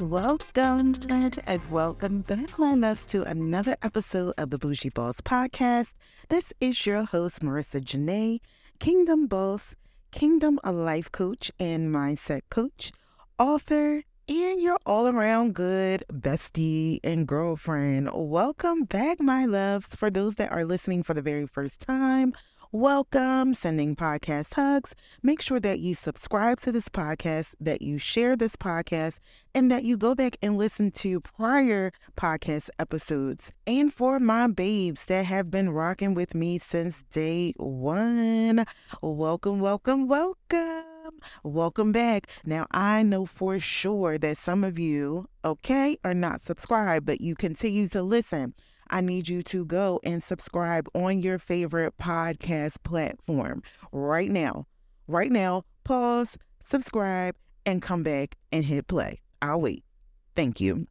Welcome and welcome back us to another episode of the Bougie Boss Podcast. This is your host, Marica Janaé, Kingdom Boss, Kingdom a Life Coach and Mindset Coach, author, and your all around good bestie and girlfriend. Welcome back, my loves. For those that are listening for the very first time, welcome, sending podcast hugs. Make sure that you subscribe to this podcast, that you share this podcast, and that you go back and listen to prior podcast episodes. And for my babes that have been rocking with me since day one, welcome, welcome, welcome. Welcome back. Now, I know for sure that some of you, okay, are not subscribed, but you continue to listen. I need you to go and subscribe on your favorite podcast platform right now. Right now, pause, subscribe, and come back and hit play. I'll wait. Thank you.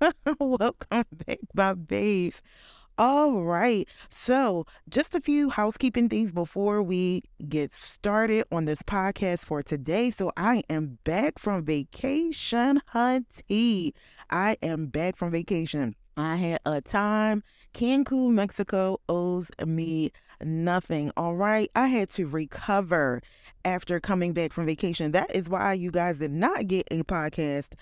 Welcome back, my babes. All right. So, just a few housekeeping things before we get started on this podcast for today. So, I am back from vacation, hunty. I am back from vacation. I had a time. Cancun, Mexico owes me nothing. All right. I had to recover after coming back from vacation. That is why you guys did not get a podcast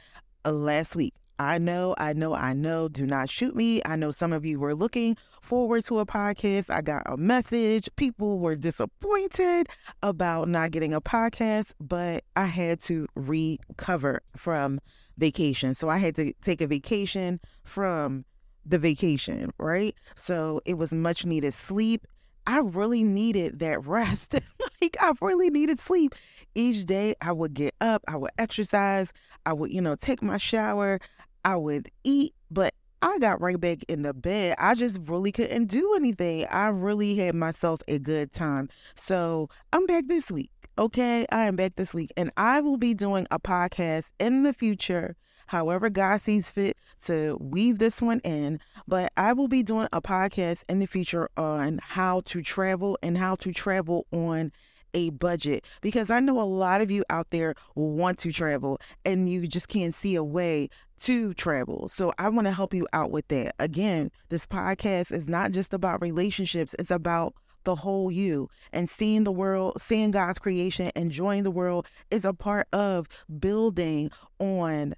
uh, last week. I know, I know, I know. Do not shoot me. I know some of you were looking forward to a podcast. I got a message. People were disappointed about not getting a podcast, but I had to recover from vacation. So I had to take a vacation from the vacation, right? So it was much needed sleep. I really needed that rest. like I really needed sleep. Each day I would get up, I would exercise, I would, you know, take my shower, I would eat, but I got right back in the bed. I just really couldn't do anything. I really had myself a good time. So I'm back this week. Okay. I am back this week and I will be doing a podcast in the future, however God sees fit to weave this one in. But I will be doing a podcast in the future on how to travel and how to travel on a budget because I know a lot of you out there want to travel and you just can't see a way to travel. So I want to help you out with that. Again, this podcast is not just about relationships, it's about the whole you and seeing the world, seeing God's creation, enjoying the world is a part of building on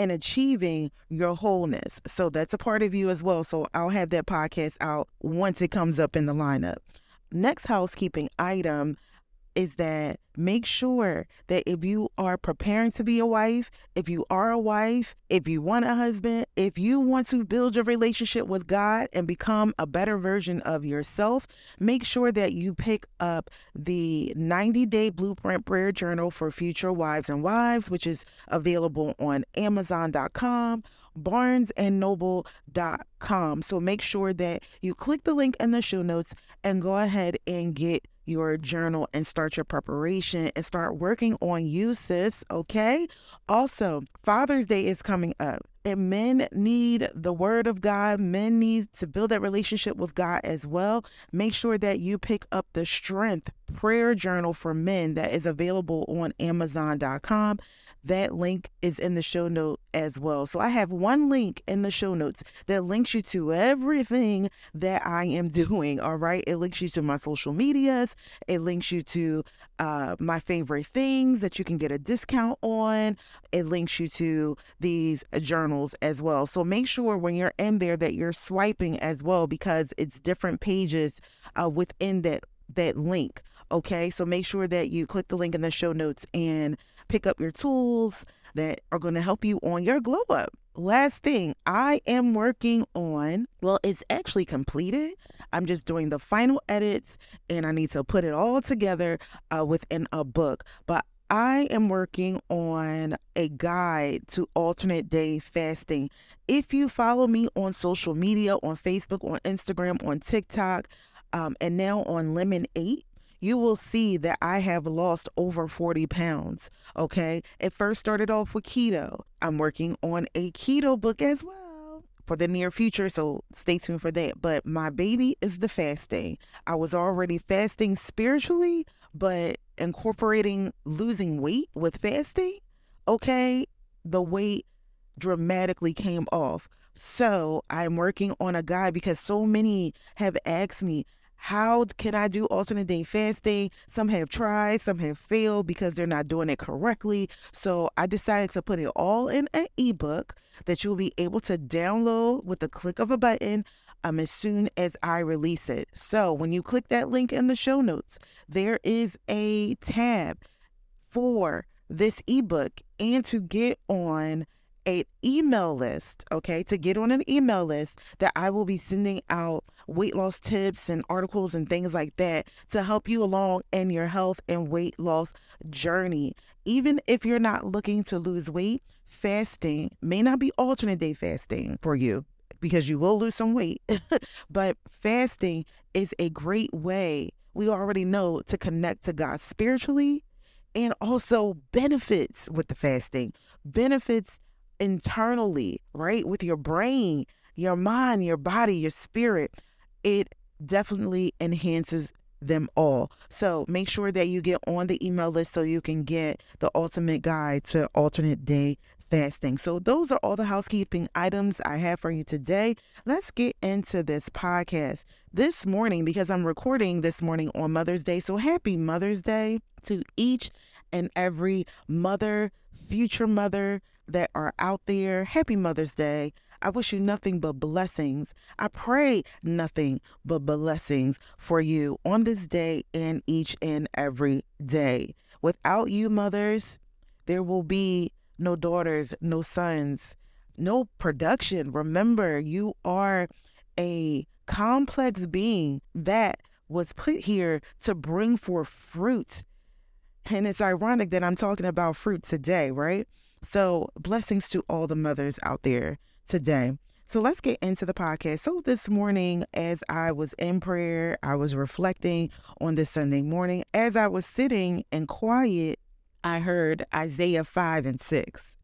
and achieving your wholeness. So that's a part of you as well. So I'll have that podcast out once it comes up in the lineup. Next housekeeping item is that make sure that if you are preparing to be a wife, if you are a wife, if you want a husband, if you want to build your relationship with God and become a better version of yourself, make sure that you pick up the 90 day blueprint prayer journal for future wives and wives, which is available on Amazon.com barnesandnoble.com. So make sure that you click the link in the show notes and go ahead and get your journal and start your preparation and start working on you, sis. Okay. Also, Father's Day is coming up. And men need the word of God. Men need to build that relationship with God as well. Make sure that you pick up the Strength Prayer Journal for Men that is available on Amazon.com. That link is in the show note as well. So I have one link in the show notes that links you to everything that I am doing. All right. It links you to my social medias. It links you to uh, my favorite things that you can get a discount on. It links you to these journals as well. So make sure when you're in there that you're swiping as well because it's different pages uh, within that that link. Okay, so make sure that you click the link in the show notes and pick up your tools that are going to help you on your glow up. Last thing, I am working on, well, it's actually completed. I'm just doing the final edits and I need to put it all together uh, within a book. But I am working on a guide to alternate day fasting. If you follow me on social media, on Facebook, on Instagram, on TikTok, um, and now on Lemon 8, you will see that I have lost over 40 pounds. Okay. It first started off with keto. I'm working on a keto book as well for the near future. So stay tuned for that. But my baby is the fasting. I was already fasting spiritually, but incorporating losing weight with fasting, okay, the weight dramatically came off. So I'm working on a guide because so many have asked me, how can I do alternate day fasting? Some have tried, some have failed because they're not doing it correctly. So I decided to put it all in an ebook that you'll be able to download with the click of a button um, as soon as I release it. So when you click that link in the show notes, there is a tab for this ebook and to get on an email list, okay, to get on an email list that I will be sending out weight loss tips and articles and things like that to help you along in your health and weight loss journey. Even if you're not looking to lose weight, fasting may not be alternate day fasting for you because you will lose some weight. but fasting is a great way, we already know, to connect to God spiritually and also benefits with the fasting, benefits internally, right? With your brain, your mind, your body, your spirit. It definitely enhances them all. So make sure that you get on the email list so you can get the ultimate guide to alternate day fasting. So, those are all the housekeeping items I have for you today. Let's get into this podcast. This morning, because I'm recording this morning on Mother's Day, so happy Mother's Day to each and every mother, future mother that are out there. Happy Mother's Day. I wish you nothing but blessings. I pray nothing but blessings for you on this day and each and every day. Without you, mothers, there will be no daughters, no sons, no production. Remember, you are a complex being that was put here to bring forth fruit. And it's ironic that I'm talking about fruit today, right? So, blessings to all the mothers out there today. So, let's get into the podcast. So, this morning, as I was in prayer, I was reflecting on this Sunday morning. As I was sitting in quiet I heard Isaiah 5 and 6.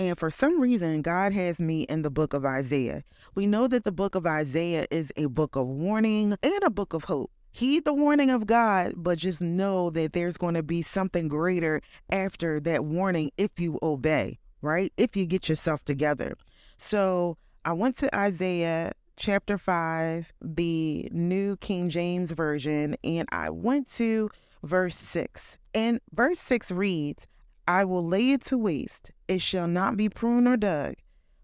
And for some reason, God has me in the book of Isaiah. We know that the book of Isaiah is a book of warning and a book of hope. Heed the warning of God, but just know that there's going to be something greater after that warning if you obey, right? If you get yourself together. So I went to Isaiah chapter 5, the New King James Version, and I went to verse 6. And verse 6 reads, I will lay it to waste. It shall not be pruned or dug,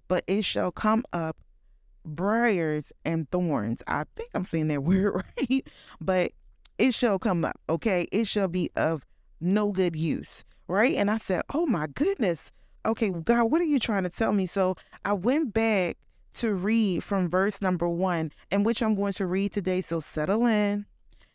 but it shall come up briars and thorns. I think I'm saying that word right, but it shall come up, okay? It shall be of no good use, right? And I said, Oh my goodness. Okay, God, what are you trying to tell me? So I went back to read from verse number one, in which I'm going to read today. So settle in,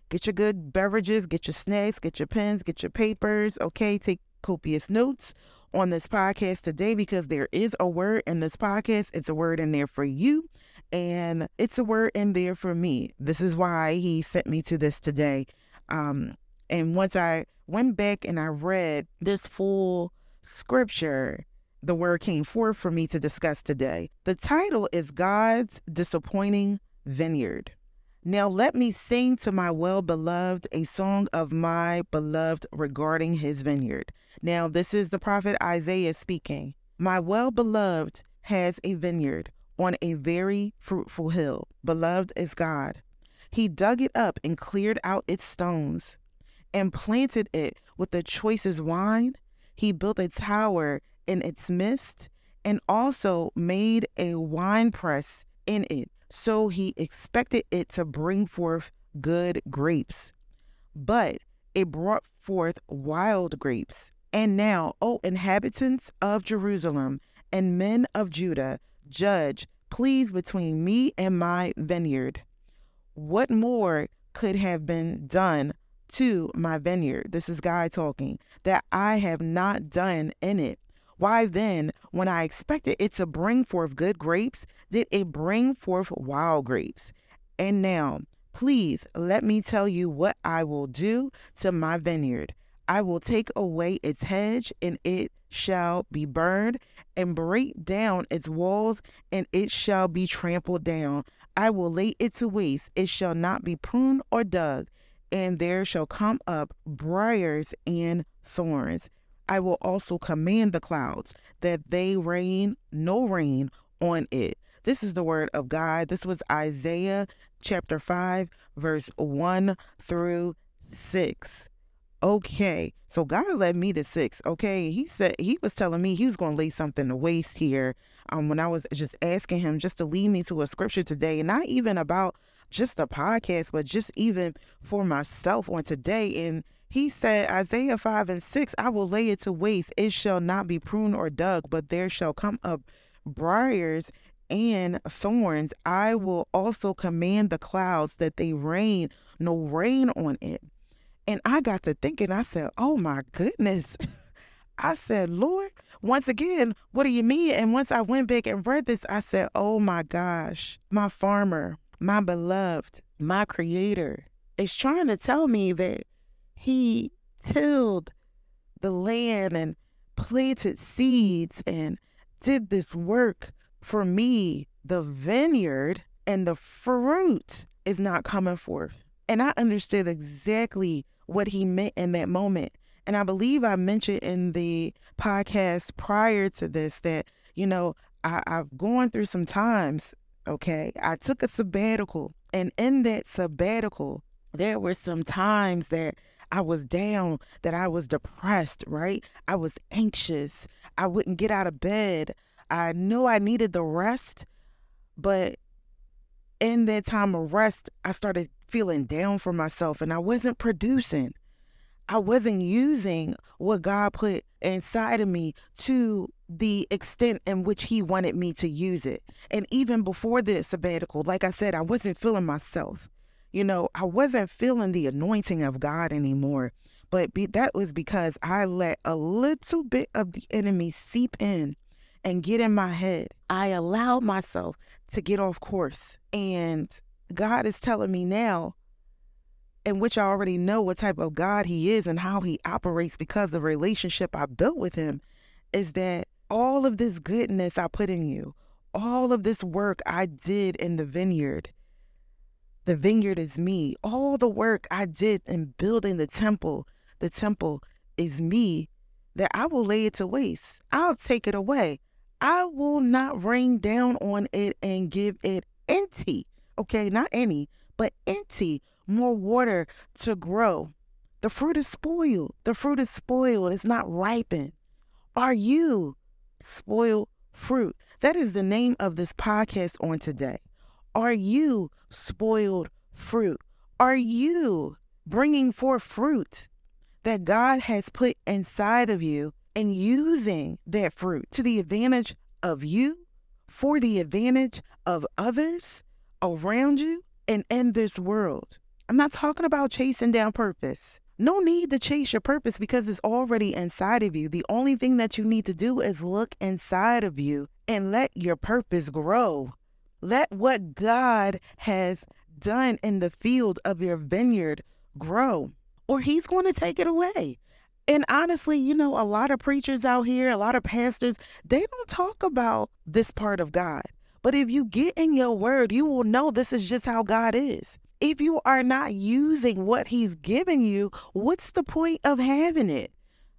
Get your good beverages, get your snacks, get your pens, get your papers, okay? Take copious notes on this podcast today because there is a word in this podcast. It's a word in there for you, and it's a word in there for me. This is why he sent me to this today. Um, and once I went back and I read this full scripture, the word came forth for me to discuss today. The title is God's Disappointing Vineyard. Now let me sing to my well beloved a song of my beloved regarding his vineyard. Now, this is the prophet Isaiah speaking. My well beloved has a vineyard on a very fruitful hill. Beloved is God. He dug it up and cleared out its stones and planted it with the choicest wine. He built a tower in its midst and also made a winepress in it so he expected it to bring forth good grapes. But it brought forth wild grapes. And now, O inhabitants of Jerusalem and men of Judah, judge, please, between me and my vineyard. What more could have been done to my vineyard. This is God talking, that I have not done in it. Why then, when I expected it to bring forth good grapes, did it bring forth wild grapes? And now, please let me tell you what I will do to my vineyard. I will take away its hedge, and it shall be burned, and break down its walls, and it shall be trampled down. I will lay it to waste, it shall not be pruned or dug and there shall come up briars and thorns. I will also command the clouds that they rain no rain on it. This is the word of God. This was Isaiah chapter 5, verse 1 through 6. Okay, so God led me to 6. Okay, He said He was telling me He was going to lay something to waste here. Um, when I was just asking Him just to lead me to a scripture today, and not even about just the podcast, but just even for myself on today. And he said, Isaiah 5 and 6, I will lay it to waste. It shall not be pruned or dug, but there shall come up briars and thorns. I will also command the clouds that they rain no rain on it. And I got to thinking, I said, Oh my goodness. I said, Lord, once again, what do you mean? And once I went back and read this, I said, Oh my gosh, my farmer, my beloved, my creator, is trying to tell me that he tilled the land and planted seeds and did this work for me, the vineyard, and the fruit is not coming forth. And I understood exactly what he meant in that moment. And I believe I mentioned in the podcast prior to this that, you know, I, have gone through some times Okay. I took a sabbatical, and in that sabbatical, there were some times that I was down, that I was depressed, right? I was anxious. I wouldn't get out of bed. I knew I needed the rest, but in that time of rest, I started feeling down for myself and I wasn't producing. I wasn't using what God put inside of me to the extent in which He wanted me to use it. And even before the sabbatical, like I said, I wasn't feeling myself. You know, I wasn't feeling the anointing of God anymore. But be, that was because I let a little bit of the enemy seep in and get in my head. I allowed myself to get off course. And God is telling me now in which I already know what type of God He is and how He operates because the relationship I built with Him is that all of this goodness I put in you, all of this work I did in the vineyard, the vineyard is me. All the work I did in building the temple, the temple is me, that I will lay it to waste. I'll take it away. I will not rain down on it and give it empty. Okay, not any, but empty more water to grow. The fruit is spoiled. The fruit is spoiled. It's not ripened. Are you spoiled fruit? That is the name of this podcast on today. Are you spoiled fruit? Are you bringing forth fruit that God has put inside of you and using that fruit to the advantage of you, for the advantage of others around you, and in this world? I'm not talking about chasing down purpose. No need to chase your purpose because it's already inside of you. The only thing that you need to do is look inside of you and let your purpose grow. Let what God has done in the field of your vineyard grow, or He's going to take it away. And honestly, you know, a lot of preachers out here, a lot of pastors, they don't talk about this part of God. But if you get in your word, you will know this is just how God is if you are not using what he's giving you, what's the point of having it?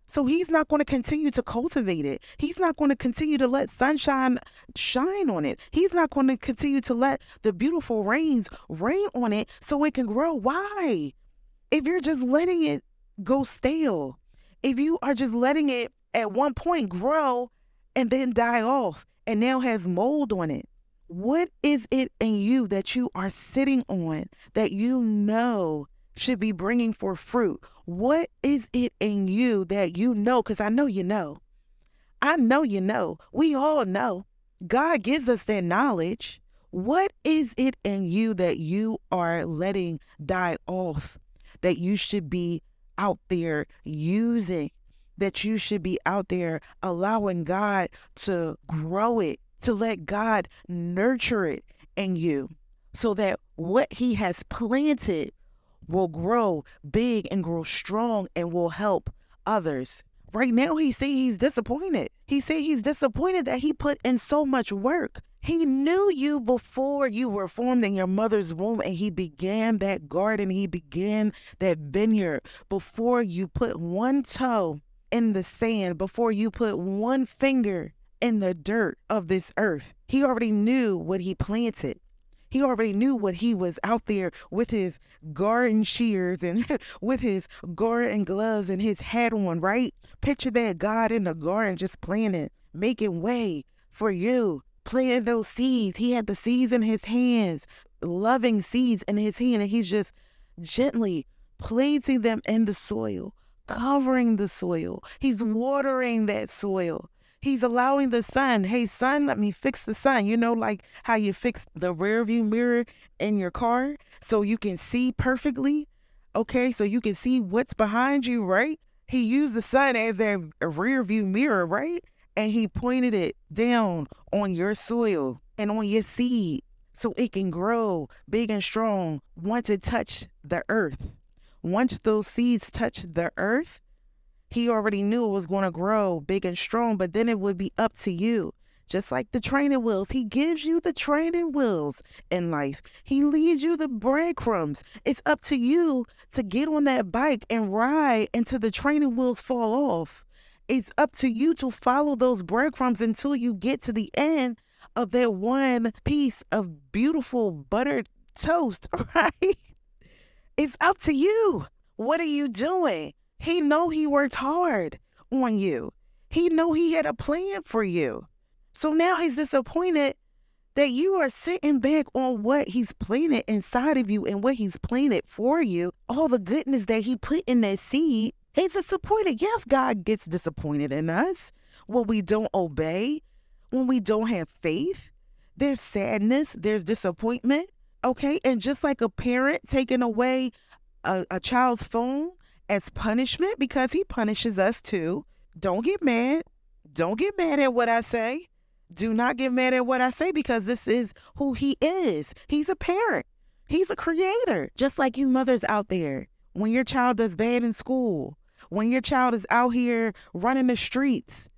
So he's not going to continue to cultivate it. He's not going to continue to let sunshine shine on it. He's not going to continue to let the beautiful rains rain on it so it can grow. Why? If you're just letting it go stale, if you are just letting it at one point grow and then die off and now has mold on it, what is it in you that you are sitting on that you know should be bringing forth fruit? What is it in you that you know? Because I know you know. I know you know. We all know. God gives us that knowledge. What is it in you that you are letting die off? that you should be out there using, that you should be out there allowing God to grow it, to let God nurture it in you so that what He has planted will grow big and grow strong and will help others. Right now, he say he's disappointed. He say he's disappointed that he put in so much work. He knew you before you were formed in your mother's womb, and he began that garden. He began that vineyard before you put one toe in the sand, before you put one finger in the dirt of this earth. He already knew what he planted. He already knew what he was out there with his garden shears and with his garden gloves and his hat on, right? Picture that God in the garden just planting, making way for you, planting those seeds. He had the seeds in his hands, loving seeds in his hand, and he's just gently planting them in the soil, covering the soil. He's watering that soil. He's allowing the sun, hey, sun, let me fix the sun. You know, like how you fix the rear view mirror in your car so you can see perfectly. Okay, so you can see what's behind you, right? He used the sun as a rear view mirror, right? And he pointed it down on your soil and on your seed so it can grow big and strong once it touched the earth. Once those seeds touch the earth, he already knew it was going to grow big and strong, but then it would be up to you. Just like the training wheels, he gives you the training wheels in life. He leads you the breadcrumbs. It's up to you to get on that bike and ride until the training wheels fall off. It's up to you to follow those breadcrumbs until you get to the end of that one piece of beautiful buttered toast, right? It's up to you. What are you doing? He know he worked hard on you. He know he had a plan for you. So now he's disappointed that you are sitting back on what he's planted inside of you and what he's planted for you, all the goodness that he put in that seed. He's disappointed. Yes, God gets disappointed in us when we don't obey, when we don't have faith. There's sadness, there's disappointment. Okay. And just like a parent taking away a, a child's phone, as punishment because he punishes us too. Don't get mad. Don't get mad at what I say. Do not get mad at what I say because this is who he is. He's a parent, he's a creator. Just like you mothers out there, when your child does bad in school, when your child is out here running the streets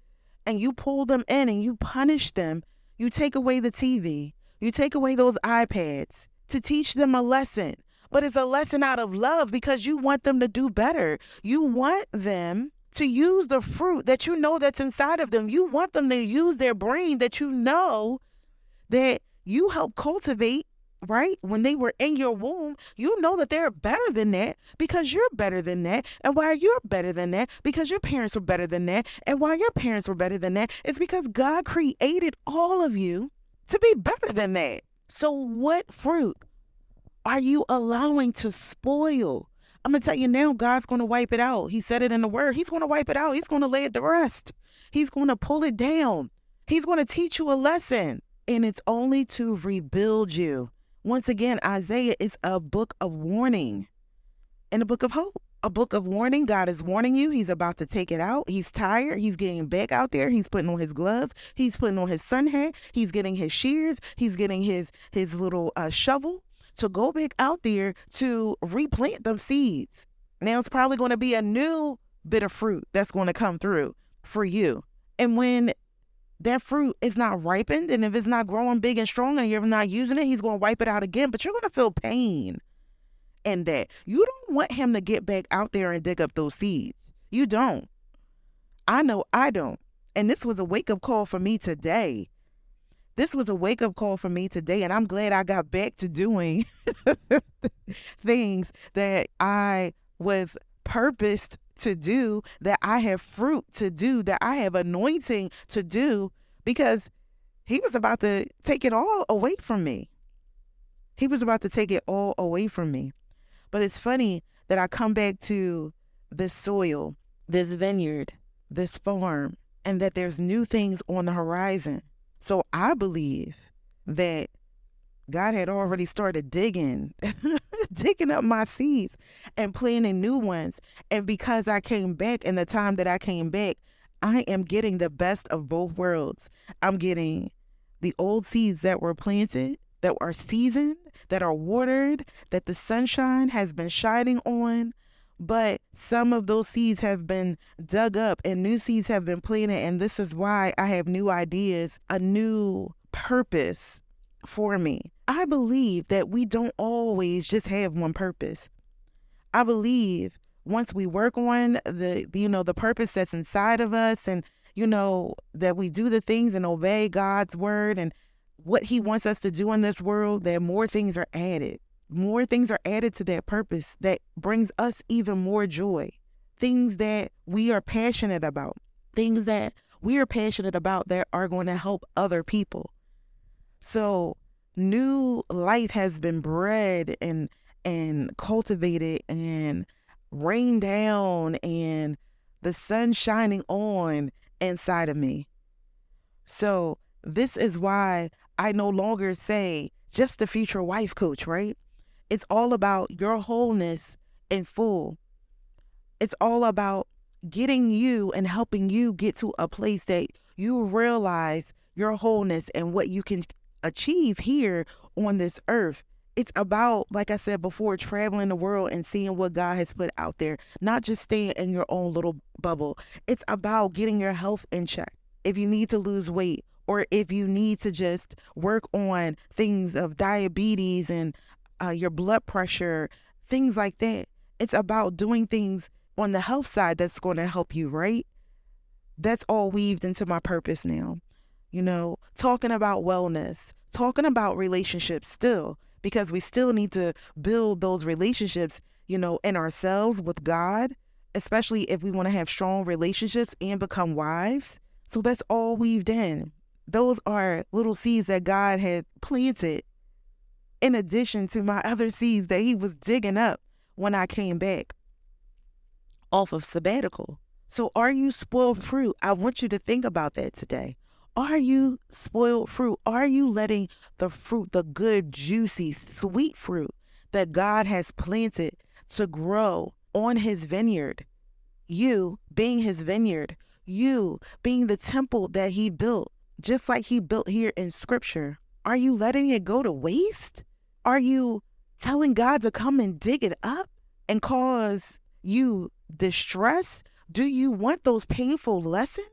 and you pull them in and you punish them, you take away the TV, you take away those iPads to teach them a lesson but it's a lesson out of love because you want them to do better. You want them to use the fruit that you know that's inside of them. You want them to use their brain that you know that you help cultivate, right? When they were in your womb, you know that they're better than that because you're better than that. And why are you're better than that? Because your parents were better than that. And why your parents were better than that? It's because God created all of you to be better than that. So, what fruit are you allowing to spoil? I'm going to tell you now, God's going to wipe it out. He said it in the word. He's going to wipe it out. He's going to lay it to rest. He's going to pull it down. He's going to teach you a lesson. And it's only to rebuild you. Once again, Isaiah is a book of warning and a book of hope. A book of warning. God is warning you. He's about to take it out. He's tired. He's getting back out there. He's putting on his gloves. He's putting on his sun hat. He's getting his shears. He's getting his his little uh, shovel to go back out there to replant them seeds. Now it's probably going to be a new bit of fruit that's going to come through for you. And when that fruit is not ripened and if it's not growing big and strong and you're not using it, he's going to wipe it out again. But you're going to feel pain in that. You don't want him to get back out there and dig up those seeds. You don't. I know I don't. And this was a wake up call for me today this was a wake up call for me today, and I'm glad I got back to doing things that I was purposed to do, that I have fruit to do, that I have anointing to do, because he was about to take it all away from me. He was about to take it all away from me. But it's funny that I come back to this soil, this vineyard, this farm, and that there's new things on the horizon. So I believe that God had already started digging digging up my seeds and planting new ones. And because I came back in the time that I came back, I am getting the best of both worlds. I'm getting the old seeds that were planted, that are seasoned, that are watered, that the sunshine has been shining on. But some of those seeds have been dug up and new seeds have been planted. And this is why I have new ideas, a new purpose for me. I believe that we don't always just have one purpose. I believe once we work on the you know the purpose that's inside of us and you know that we do the things and obey God's word and what he wants us to do in this world that more things are added more things are added to that purpose that brings us even more joy things that we are passionate about things that we are passionate about that are going to help other people so new life has been bred and and cultivated and rain down and the sun shining on inside of me. So, this is why I no longer say just the future wife coach, right? It's all about your wholeness and full. It's all about getting you and helping you get to a place that you realize your wholeness and what you can achieve here on this earth it's about, like I said before, traveling the world and seeing what God has put out there, not just staying in your own little bubble. It's about getting your health in check. If you need to lose weight, or if you need to just work on things of diabetes and uh, your blood pressure, things like that. It's about doing things on the health side that's going to help you, right? That's all weaved into my purpose now. You know, talking about wellness, talking about relationships still because we still need to build those relationships, you know, in ourselves with God, especially if we want to have strong relationships and become wives. So that's all we've done. Those are little seeds that God had planted in addition to my other seeds that He was digging up when I came back off of sabbatical. So, are you spoiled fruit? I want you to think about that today. Are you spoiled fruit? Are you letting the fruit, the good, juicy, sweet fruit that God has planted to grow on his vineyard? You being his vineyard, you being the temple that he built, just like he built here in scripture. Are you letting it go to waste? Are you telling God to come and dig it up and cause you distress? Do you want those painful lessons?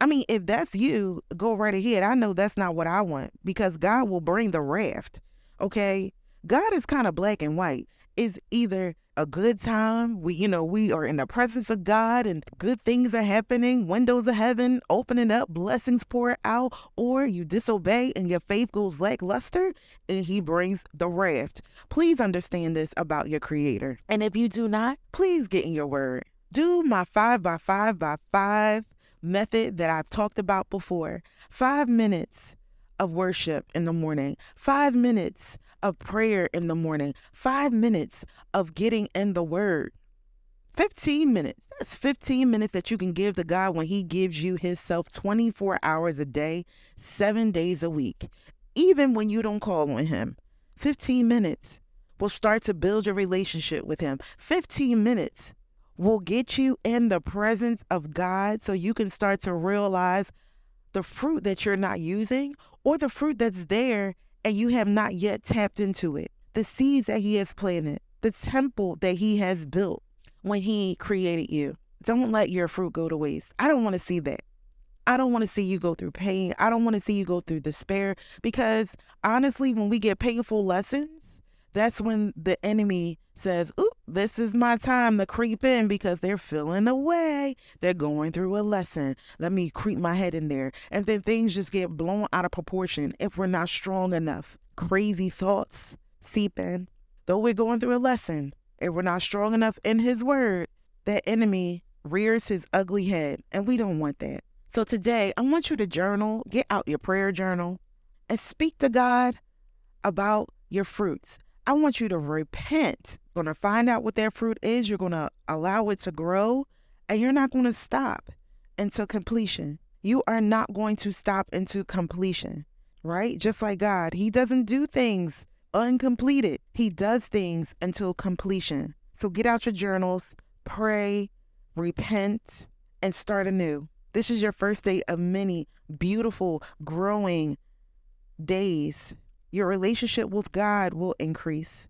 I mean, if that's you, go right ahead. I know that's not what I want because God will bring the raft. Okay. God is kind of black and white. It's either a good time, we, you know, we are in the presence of God and good things are happening, windows of heaven opening up, blessings pour out, or you disobey and your faith goes lackluster and he brings the raft. Please understand this about your creator. And if you do not, please get in your word. Do my five by five by five method that I've talked about before. Five minutes of worship in the morning, five minutes of prayer in the morning, five minutes of getting in the word. 15 minutes. That's 15 minutes that you can give to God when He gives you His self 24 hours a day, seven days a week, even when you don't call on Him. 15 minutes will start to build your relationship with Him. 15 minutes will get you in the presence of God so you can start to realize the fruit that you're not using or the fruit that's there and you have not yet tapped into it. The seeds that He has planted, the temple that He has built when He created you. Don't let your fruit go to waste. I don't want to see that. I don't want to see you go through pain. I don't want to see you go through despair because honestly, when we get painful lessons, that's when the enemy says, Ooh, this is my time to creep in because they're feeling away. They're going through a lesson. Let me creep my head in there. And then things just get blown out of proportion if we're not strong enough. Crazy thoughts seep in. Though we're going through a lesson, if we're not strong enough in His Word, that enemy rears his ugly head. And we don't want that. So today, I want you to journal, get out your prayer journal, and speak to God about your fruits. I want you to repent. You're going to find out what that fruit is. You're going to allow it to grow, and you're not going to stop until completion. You are not going to stop until completion, right? Just like God, He doesn't do things uncompleted. He does things until completion. So get out your journals, pray, repent, and start anew. This is your first day of many beautiful, growing days. Your relationship with God will increase.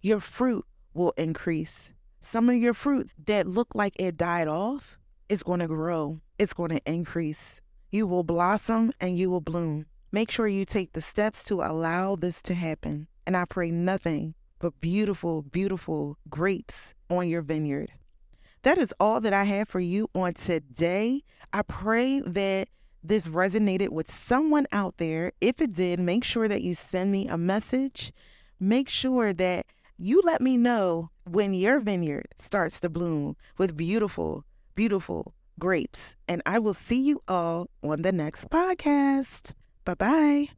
Your fruit will increase. Some of your fruit that looked like it died off is going to grow, it's going to increase. You will blossom and you will bloom. Make sure you take the steps to allow this to happen. And I pray nothing but beautiful, beautiful grapes on your vineyard. That is all that I have for you on today. I pray that this resonated with someone out there. If it did, make sure that you send me a message. Make sure that you let me know when your vineyard starts to bloom with beautiful, beautiful grapes. And I will see you all on the next podcast. Bye bye.